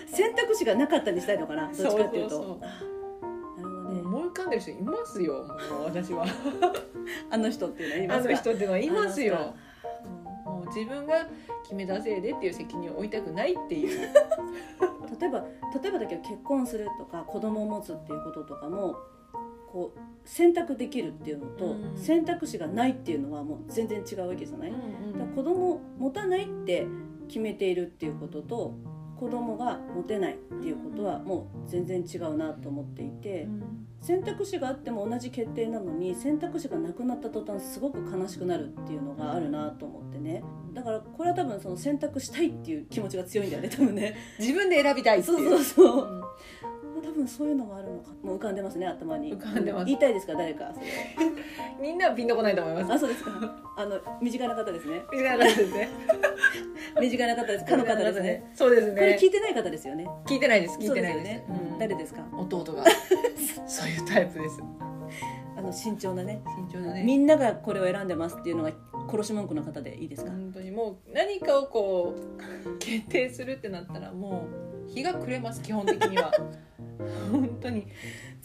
選択肢がなかったにしたいのかな どっちかっていうと。思い浮かんでる人いますよもう私は。あの人っていうのはいまあすかの人っていうのはいますよ。もう自分が決めたせいでっていう責任を負いたくないっていう。例えば例えばだけど結婚するとか子供を持つっていうこととかもこう選択できるっていうのと、うん。選択肢がないっていうのはもう全然違うわけじゃない、だから子供を持たないって決めているっていうことと子供が持てないっていうことはもう全然違うなと思っていて選択肢があっても同じ決定なのに選択肢がなくなった途端すごく悲しくなるっていうのがあるなと思ってね。だからこれは多分その選択したいっていう気持ちが強いんだよね多分ね。自分で選びたいってそうそうそう分そういうのがあるのかも。う浮かんでますね頭に。浮かんでます。言いたいですか誰か。そ れみんなはピンとこないと思います。あそうですか。あの身近な方ですね。みたいな感じですね。身近な方です。かの方ですね。そうですこれね聞いてない方ですよね。聞いてないです聞いてないです。ね、うん。誰ですか？弟が。そういうタイプです。あの慎重なね。慎重なね。みんながこれを選んでますっていうのが殺し文句の方でいいですか、本当にもう何かをこう決定するってなったらもう日が暮れます基本的には。本当に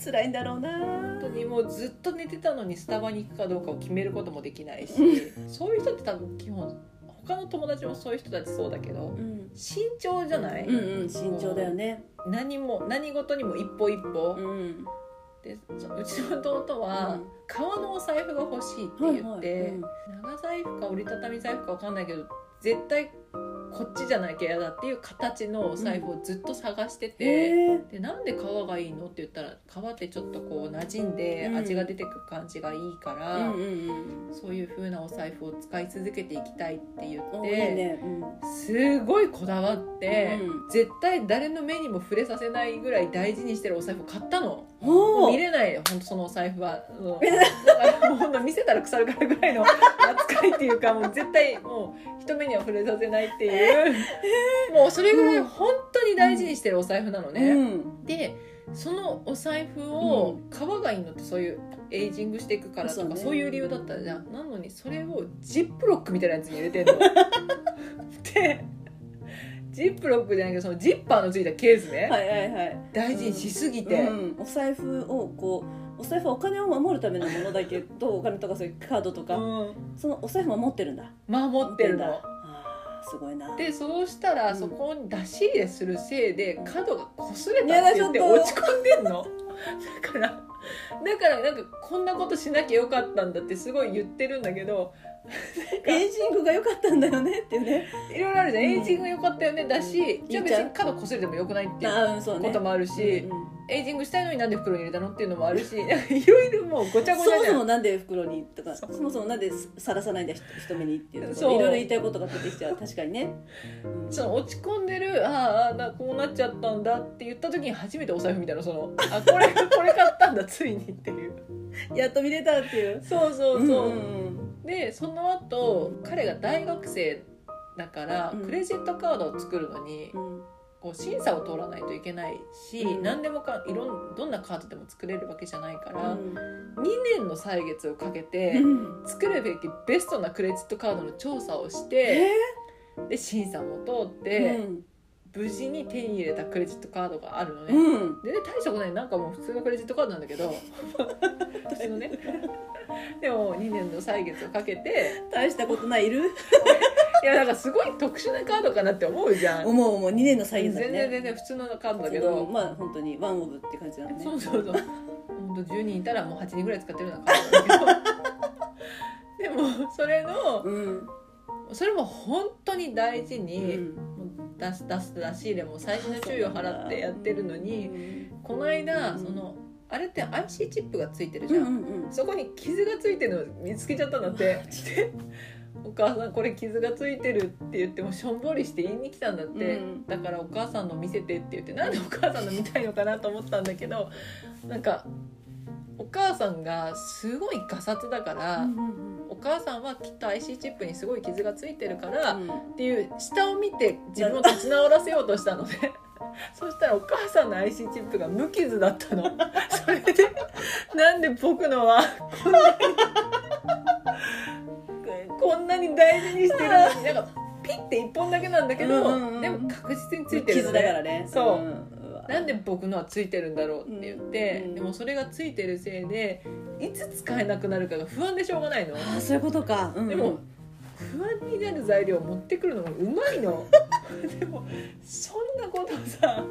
辛いんだろうな。本当にもうずっと寝てたのにスタバに行くかどうかを決めることもできないしそういう人って多分基本他の友達もそういう人たちそうだけどうん。慎重じゃない、うんうん慎重だよね。何も何事にも一歩一歩、うん。でそうちの弟は、うん。革のお財布が欲しいって言って、はいはいうん。長財布か折りたたみ財布かわかんないけど絶対こっちじゃなきゃ嫌だっていう形のお財布をずっと探してて、へえでなんで革がいいのって言ったら革ってちょっとこう馴染んでうん。味が出てく感じがいいから、うんうんうん。そういう風なお財布を使い続けていきたいって言って、ね。うん。すごいこだわって、うん。絶対誰の目にも触れさせないぐらい大事にしてるお財布を買ったの。見れないよ。本当そのお財布は、う。ん、だからもうほんと見せたら腐るからぐらいの扱いっていうかもう絶対もう人目には触れさせないっていう。もうそれぐらい本当に大事にしてるお財布なのね、うん。でそのお財布を買わがいいのってそういうエイジングしていくからとかそういう理由だったじゃん。なのにそれをジップロックみたいなやつに入れてんの。でジップロックじゃないけどそのジッパーのついたケースね、はいはいはい。大事にしすぎて、うん、お財布をこうお財布はお金を守るためのものだけどお金とかそういうカードとか、うん。そのお財布守ってるんだ。守ってるの。持んだ。あーすごいな。でそうしたらうん。そこに出し入れするせいで角が擦れいやだたって言って落ち込んでんの？だからだからなんかこんなことしなきゃよかったんだってすごい言ってるんだけどエイジングが良かったんだよねっていうね。いろいろあるじゃん、うん。エイジングが良かったよね。だし、うん。じゃあ別に角擦れてもよくないっていうこともあるし、うんエイジングしたいのになんで袋に入れたのっていうのもあるしいろいろもうごちゃごちゃそもそもなんで袋にとかそもそもなんでさらさないんだ人人目にっていうとこそう。ろいろいろ言いたいことが出てきちゃう。確かにね、うん。その落ち込んでるああなこうなっちゃったんだって言った時に初めてお財布見たのそのあこれこれ買ったんだついにっていう。やっと見れたっていう。そうそうそう、んんでその後彼が大学生だから、うん。クレジットカードを作るのにうん。こう審査を通らないといけないし、うん。何でもかいろんどんなカードでも作れるわけじゃないから、うん。2年の歳月をかけて、うん。作るべきベストなクレジットカードの調査をしえてで審査も通っーて、うん無事に手に入れたクレジットカードがあるのね。うん。でね大したことない。なんかもう普通のクレジットカードなんだけど。普通のね。でも2年の歳月をかけて。大したことない。いる？いやなんかすごい特殊なカードかなって思うじゃん。思う思う。2年の歳全月だね。然全然普通のカードだけど。まあ本当にワンオブって感じだね。そうそうそう。本当10人いたらもう8人ぐらい使ってるようなカードだけど。でもそれのうん。それも本当に大事うに、う出す出す出し入れも最新の注意を払ってやってるのに、この間、うん。そのあれって IC チップがついてるじゃん、うんうんうん。そこに傷がついてるの見つけちゃったんだって。でお母さんこれ傷がついてるって言ってもしょんぼりして言いに来たんだって、うん。だからお母さんの見せてって言ってなんでお母さんの見たいのかなと思ったんだけどなんかお母さんがすごいガサツだから、お母さんはきっと IC チップにすごい傷がついてるから、うん。っていう下を見て自分を立ち直らせようとしたので そしたらお母さんの IC チップが無傷だったの。それでなんで僕のはこんなにこんなに大事にしてるのになんかピッて一本だけなんだけど、でも確実についてるの傷だからね。そう。ん。うわなんで僕のはついてるんだろうって言って、うんでもそれがついてるせいでいつ使えなくなるかが不安でしょうがないの。ああそういうことか、うんでも不安になる材料を持ってくるのがうまいの。でもそんなことさ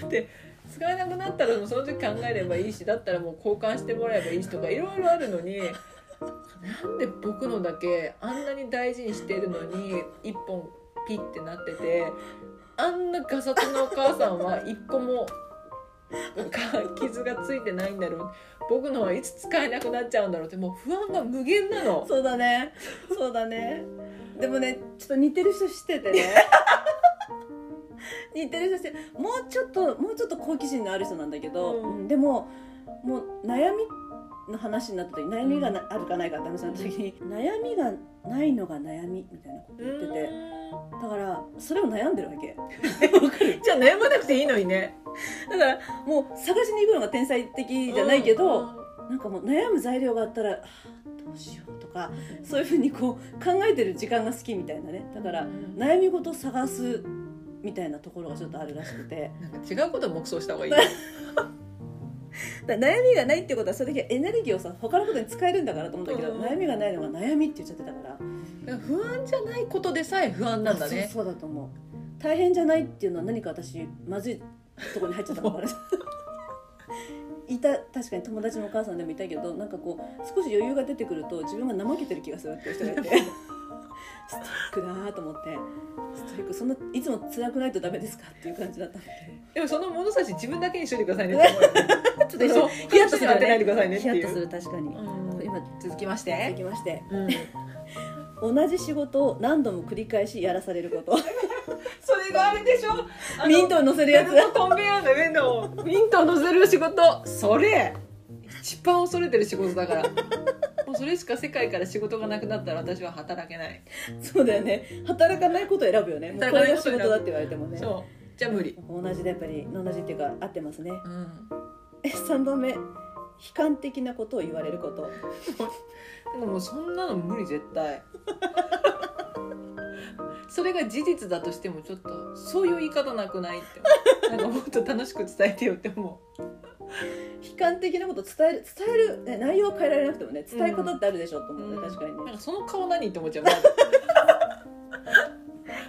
だって使えなくなったらもうその時考えればいいしだったらもう交換してもらえばいいしとかいろいろあるのになんで僕のだけあんなに大事にしてるのに一本ピッてなっててあんなガサツのお母さんは一個もか傷がついてないんだろう。僕のはいつ使えなくなっちゃうんだろうってもう不安が無限なの。そうだね。そうだね。でもねちょっと似てる人知っててね。似てる人知ってもうちょっともうちょっと好奇心のある人なんだけど、うんうん。でももう悩みの話になった時悩みがな、あるかないかって話になった時に悩みがないのが悩みみたいなこと言っててだからそれを悩んでるわけ。じゃあ悩まなくていいのにね。だからもう探しに行くのが天才的じゃないけど、なんかもう悩む材料があったらはあどうしようとかそういうふうにこう考えてる時間が好きみたいなね。だからうん。悩み事を探すみたいなところがちょっとあるらしくて。なんか違うことを黙想した方がいい。悩みがないってことはそれだけエネルギーをさ他のことに使えるんだからと思ったけど、うん。悩みがないのが悩みって言っちゃってたから。不安じゃないことでさえ不安なんだね。そうだと思う。大変じゃないっていうのは何か私まずいとこに入っちゃったのかないた確かに友達のお母さんでもいたけどなんかこう少し余裕が出てくると自分が怠けてる気がするっていう人がいてストイックだなと思って。ストイックそんないつも辛くないとダメですか？っていう感じだったんだでもその物差し自分だけにしといてくださいね ちょっとそうヒヤッとする当てないでくださいねヒヤッとする確かに、うん。今続きまし続て。きまして。うん。同じ仕事を何度も繰り返しやらされること。それがあれでしょ？ミントを乗せるやつ。コンベヤーの上のミントを乗せる仕事。それ。一番恐れてる仕事だからそれしか世界から仕事がなくなったら私は働けない。そうだよね。働かないことを選ぶよね。もうこれが仕事だって言われてもね。そう。じゃあ無理。同じでやっぱり同じっていうか合ってますね。うん。え3番目。悲観的なことを言われること。でももうそんなの無理絶対。それが事実だとしてもちょっとそういう言い方なくないってなんかもっと楽しく伝えてよって思う悲観的なこと伝える伝える、ね、内容は変えられなくてもね伝え方ってあるでしょうと思うね、うん。確かにね。なんかその顔何って思っちゃう。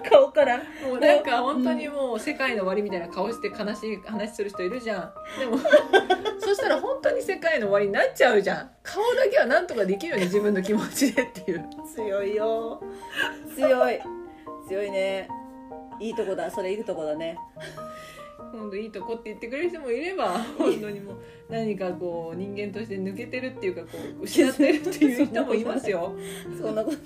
顔から。もうなんか本当にもう世界の終わりみたいな顔して悲しい話する人いるじゃん。でも そしたら本当に世界の終わりになっちゃうじゃん。顔だけはなんとかできるよね自分の気持ちでっていう。強いよ。強い。強いね。いいとこだ。それいいとこだね本当いいとこって言ってくれる人もいれば本当にもう何かこう人間として抜けてるっていうかこう失ってるっていう人もいますよ。そんなこと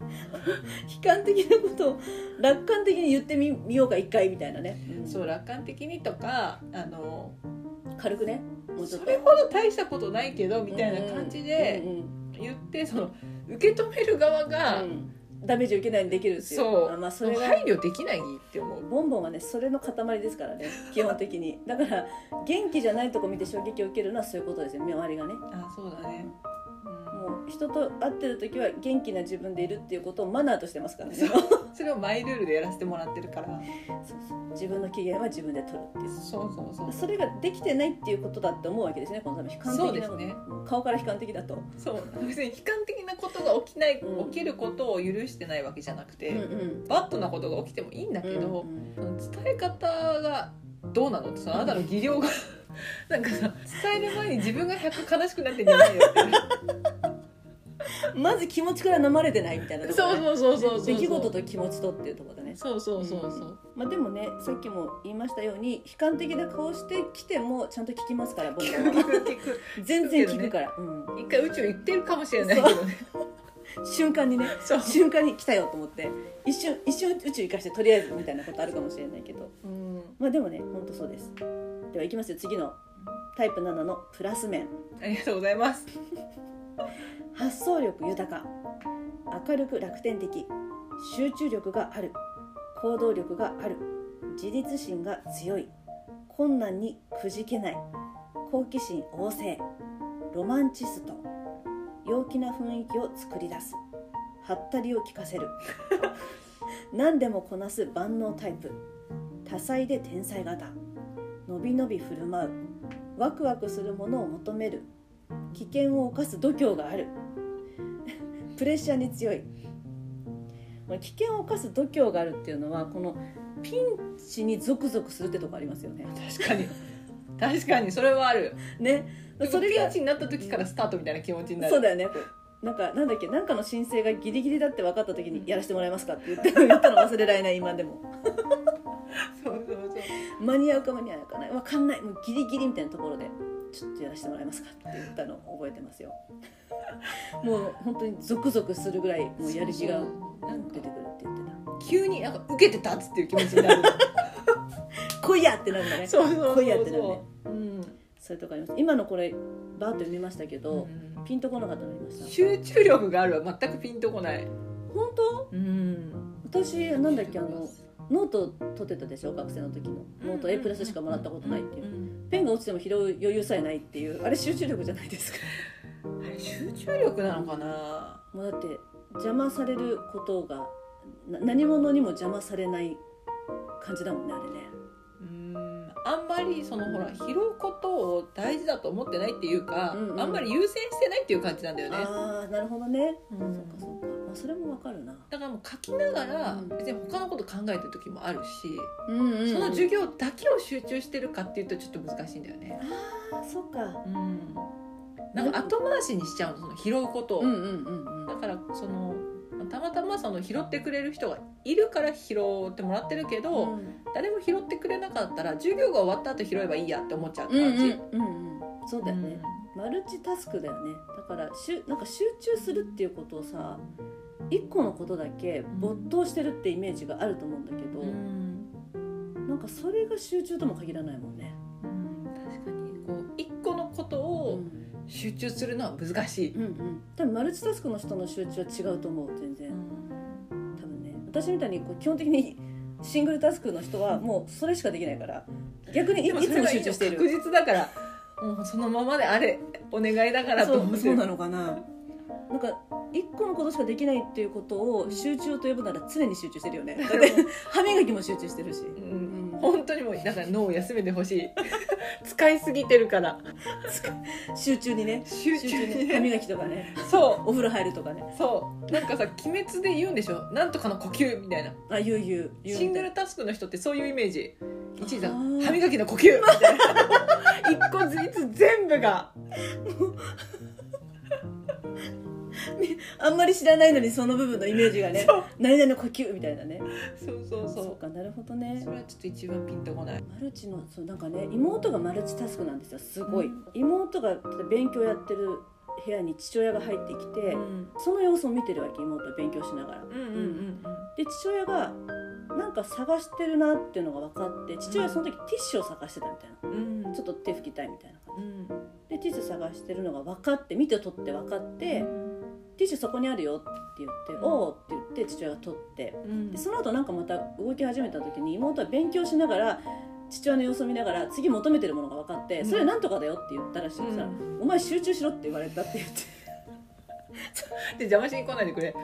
悲観的なことを楽観的に言ってみみようか一回みたいなね、うんそう楽観的にとかあの軽くね。それほど大したことないけどみたいな感じでうん言ってその受け止める側うんが、うんダメージを受けないようにできるっていう。そう。あまあそれが。配慮できないって思う。ボンボンはねそれの塊ですからね基本的に。だから元気じゃないとこ見て衝撃を受けるのはそういうことですよ。周りがね。あそうだね、もう人と会ってる時は元気な自分でいるっていうことをマナーとしてますからね。それをマイルールでやらせてもらってるから。そうそう。自分の機嫌は自分で取るっていう。そうそうそう。それができてないっていうことだって思うわけですねこのため悲観的な。そうですね。顔から悲観的だと、そう。別に悲観的なことが起きない、うん。起きることを許してないわけじゃなくて、うんバッドなことが起きてもいいんだけど、うんその伝え方がどうなのってそのあなたの技量が なんかさ伝える前に自分が100悲しくなってんじゃないよってまず気持ちから飲まれてないみたいなね。そうそうそうそうそう出来事と気持ちとっていうところだね。そうそうそうそう、まあ、でもねさっきも言いましたように悲観的な顔してきてもちゃんと聞きますから僕は全然聞くから、うん。一回宇宙行ってるかもしれない。けどね瞬間にね。瞬間に来たよと思って。一瞬一瞬宇宙行かしてとりあえずみたいなことあるかもしれないけど。うん。まあでもね本当そうです。ではいきますよ。次の。タイプ7のプラス面。ありがとうございます発想力豊か。明るく楽天的。集中力がある。行動力がある。自立心が強い。困難にくじけない。好奇心旺盛。ロマンチスト。陽気な雰囲気を作り出す。はったりを聞かせる。何でもこなす万能タイプ。多彩で天才型。のびのび振る舞う。ワクワクするものを求める。危険を冒す度胸がある。プレッシャーに強い。まあ危険を冒す度胸があるっていうのはこのピンチにゾクゾクするってとこありますよね。確かに。確かに。それはある。ね。そそれがれピンチになった時からスタートみたいな気持ちになる。そうだよね。なんかなんだっけ？なんかの申請がギリギリだって分かった時にやらせてもらえますかって言って言ったの忘れられない今でも。そうそうそう。間に合うか間に合うかない。分かんない。もうギリギリみたいなところでちょっとやらせてもらえますかって言ったのを覚えてますよ。もう本当にゾクゾクするぐらいもうやる気が出てくるって言ってた。急になんか受けて立つっていう気持ちになる。来いやってなるんだね。そうそうそうそう。来いやってなるね。うん。そういうとこあります。今のこれバーッと読みましたけど、うん。ピンとこなかったのありました？集中力があるは全くピンとこない。本当？うん。私なんだっけあのノート取ってたでしょ？学生の時の。ノート A プラスしかもらったことないっていう。うんペンが落ちても拾う余裕さえないっていうあれ集中力じゃないですか。あれ集中力なのかな？もうだって邪魔されることがな何者にも邪魔されない感じだもんねあれね。うん。あんまりそのほら拾うことを大事だと思ってないっていうか、うんうん。あんまり優先してないっていう感じなんだよね、ああなるほどね、うん。そっかそっか、まあ、それもわかるな。だからもう書きながらうん。別に他のこと考えてる時もあるし、うんうん、うん、その授業だけを集中してるかっていうとちょっと難しいんだよね、ああそっか。うん、なんか後回しにしちゃうのその拾うこと。を、うんうんうんうん。だからそのたまたまその拾ってくれる人がいるから拾ってもらってるけど、うん。誰も拾ってくれなかったら授業が終わった後拾えばいいやって思っちゃうってうんうん感じ、うん。うんそうだよね、マルチタスクだよね。だからしゅなんか集中するっていうことをさ一個のことだけ没頭してるってイメージがあると思うんだけど、うん。なんかそれが集中とも限らないもんね、うん。確かに。こう一個のことうをん。集中するのは難しい、うんうん、多分マルチタスクの人の集中は違うと思う全然。多分ね私みたいにこう基本的にシングルタスクの人はもうそれしかできないから逆にいつも集中している確実だからもうそのままであれお願いだからとそ思って。うそうなのかな。なんか一個のことしかできないっていうことを集中と呼ぶなら常に集中してるよね。だって歯磨きも集中してるし、うんうん。本当にもうだから脳を休めてほしい。使いすぎてるから。集中にね。集集中にね。歯磨きとかね。そお風呂入るとかね。うそう。なんかさ「鬼滅」で言うんでしょ？なんとかの呼吸みたいな。あ言う言う。言うシングルタスクの人ってそういうイメージ。一位さあー。歯磨きの呼吸。みたいな一個ずつ全部が あんまり知らないのにその部分のイメージがねそう。何々の呼吸みたいなね。そうそうそそうかなるほどね。それはちょっと一番ピンとこない。マルチのそうなんかね妹がマルチタスクなんですよすごい、うん。妹が勉強やってる部屋に父親が入ってきて、うん。その様子を見てるわけ妹は勉強しながら、うんうんうんで父親がなんか探してるなっていうのが分かって父親はその時ティッシュを探してたみたいな、うん。うんちょっと手拭きたいみたいな感うん。じでティッシュ探してるのが分かって見て取って分かって、ティッシュそこにあるよって言って「うん。おお」って言って父親が取ってうん。でその後なんかまた動き始めた時に妹は勉強しながら父親の様子を見ながら次求めてるものが分かって「うん。それなんとかだよ」って言ったらしいさ、うん。お前集中しろ」って言われたって言って。で邪魔しに来ないでくれ。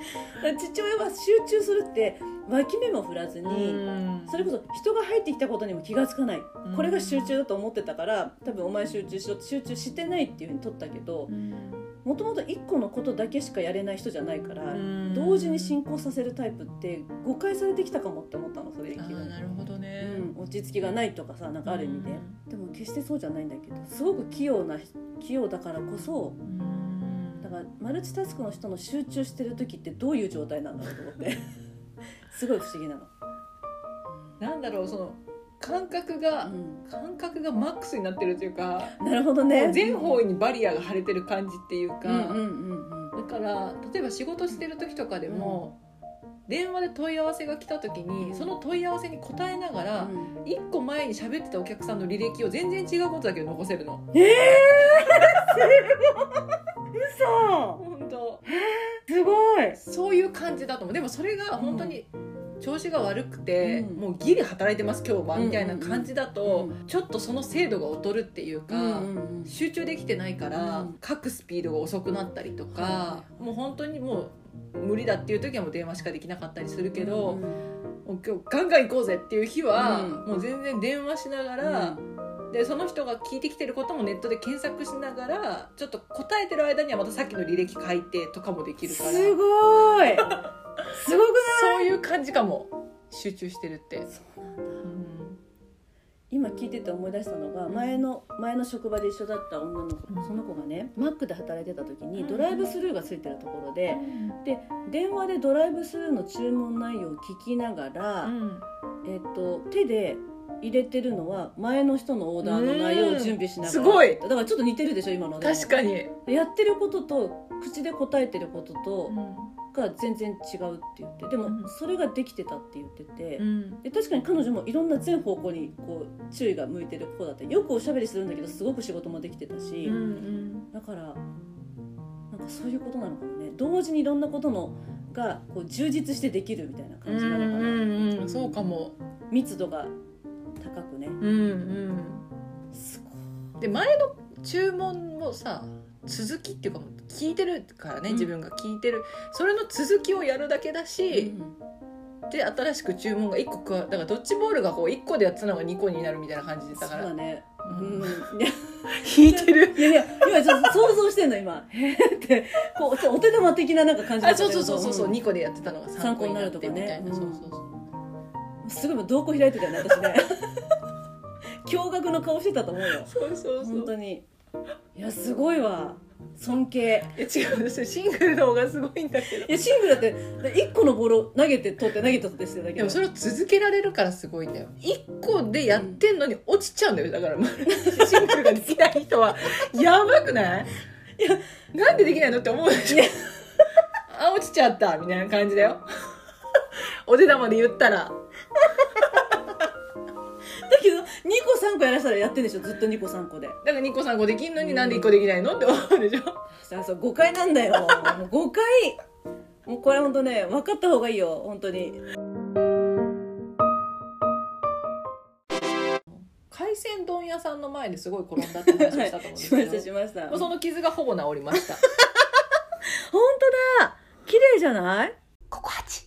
父親は集中するって脇目も振らずに、それこそ人が入ってきたことにも気がつかない、うん。これが集中だと思ってたから多分お前集中しろって集中してないっていうふうに取ったけどもともと1個のことだけしかやれない人じゃないから、同時に進行させるタイプって誤解されてきたかもって思ったのそれあなるほどね。うん、落ち着きがないとかさなんかある意味で、でも決してそうじゃないんだけどすごく器用な器用だからこそうん。だからマルチタスクの人の集中してる時ってどういう状態なんだろうと思って。すごい不思議なの。なんだろうその感覚がう感覚がマックスになってるというかん、なるほどね。全方位にバリアが張れてる感じっていうか、うんうんうんうん。だから例えば仕事してる時とかでも、電話で問い合わせが来た時にその問い合わせに答えながら、うん。一個前に喋ってたお客さんの履歴を全然違うことだけど残せるの。ええー、嘘。本当。すごい。そういう感じだと思う。でもそれが本当に調子が悪くて、うん。もうギリ働いてます今日はみたいな感じだと、うんちょっとその精度が劣るっていうか、うん集中できてないから、うん。書くスピードが遅くなったりとか、はい。もう本当にもう無理だっていう時はもう電話しかできなかったりするけど、うんもう今日ガンガン行こうぜっていう日は、うんもう全然電話しながら、でその人が聞いてきてることもネットで検索しながらちょっと答えてる間にはまたさっきの履歴書いてとかもできるから。すごい すごくそういう感じかも。集中してるって。ないそうなんだ。うん。今聞いてて思い出したのが前の前の職場で一緒だった女の子うん。その子がねマックで働いてた時にうんドライブスルーがついてるところでで電話でドライブスルーの注文内容を聞きながら、うん。えっと手で入れてるのは前の人のオーダーの内容を準備しながら。すごい。だからちょっと似てるでしょ今の確かに、やってることと口で答えてることとうが全然違うって言ってでもうん。それができてたって言ってて、ん。で確かに彼女もいろんな全方向にこう注意が向いてる子だってよくおしゃべりするんだけどすごく仕事もできてたし、うんうん。だからなんかそういうことなのかもね。同時にいろんなことのがこう充実してできるみたいな感じなのかな、うんうんそうかも。密度が高くね。うんうん。すで前の注文もさ続きっていうか聞いてるからね、うん。自分が聞いてる。それの続きをやるだけだし、で新しく注文が1個加わだからドッジボールがこう1個でやってたのが2個になるみたいな感じでそだから。うだね、ううん。ん、いや引いてるいやいや今ちょっと想像してんの今。へーってこうお手玉的ななんか感じだあそうそうそうそう。そう、ん2個でやってたのが3個になるとかねそうそうそうすごい瞳孔開いてたよね。私ね驚愕の顔してたと思うよそうそうそう本当にいやすごいわ。尊敬。いや違うんですよシングルの方がすごいんだけど。いやシングルだって1個のボールを投げて取って投げて取ってしてるだけでもそれを続けられるからすごいんだよ。1個でやってんのに落ちちゃうんだよだから。シングルができない人は。やばくない？いや。なんでできないのって思うでしょ。あ落ちちゃったみたいな感じだよ。お手玉で言ったら 個3個やらせたらやってんでしょずっと2個3個で。だから2個3個できんのになんで1個できないの？って思うでしょ。さあそう誤解なんだよ。もう誤解。もうこれ本当ね分かった方がいいよ本当に。海鮮丼屋さんの前ですごい転んだって話をしたと思うんですしましたけどしました。もうその傷がほぼ治りました。本当だ。綺麗じゃない？ここ8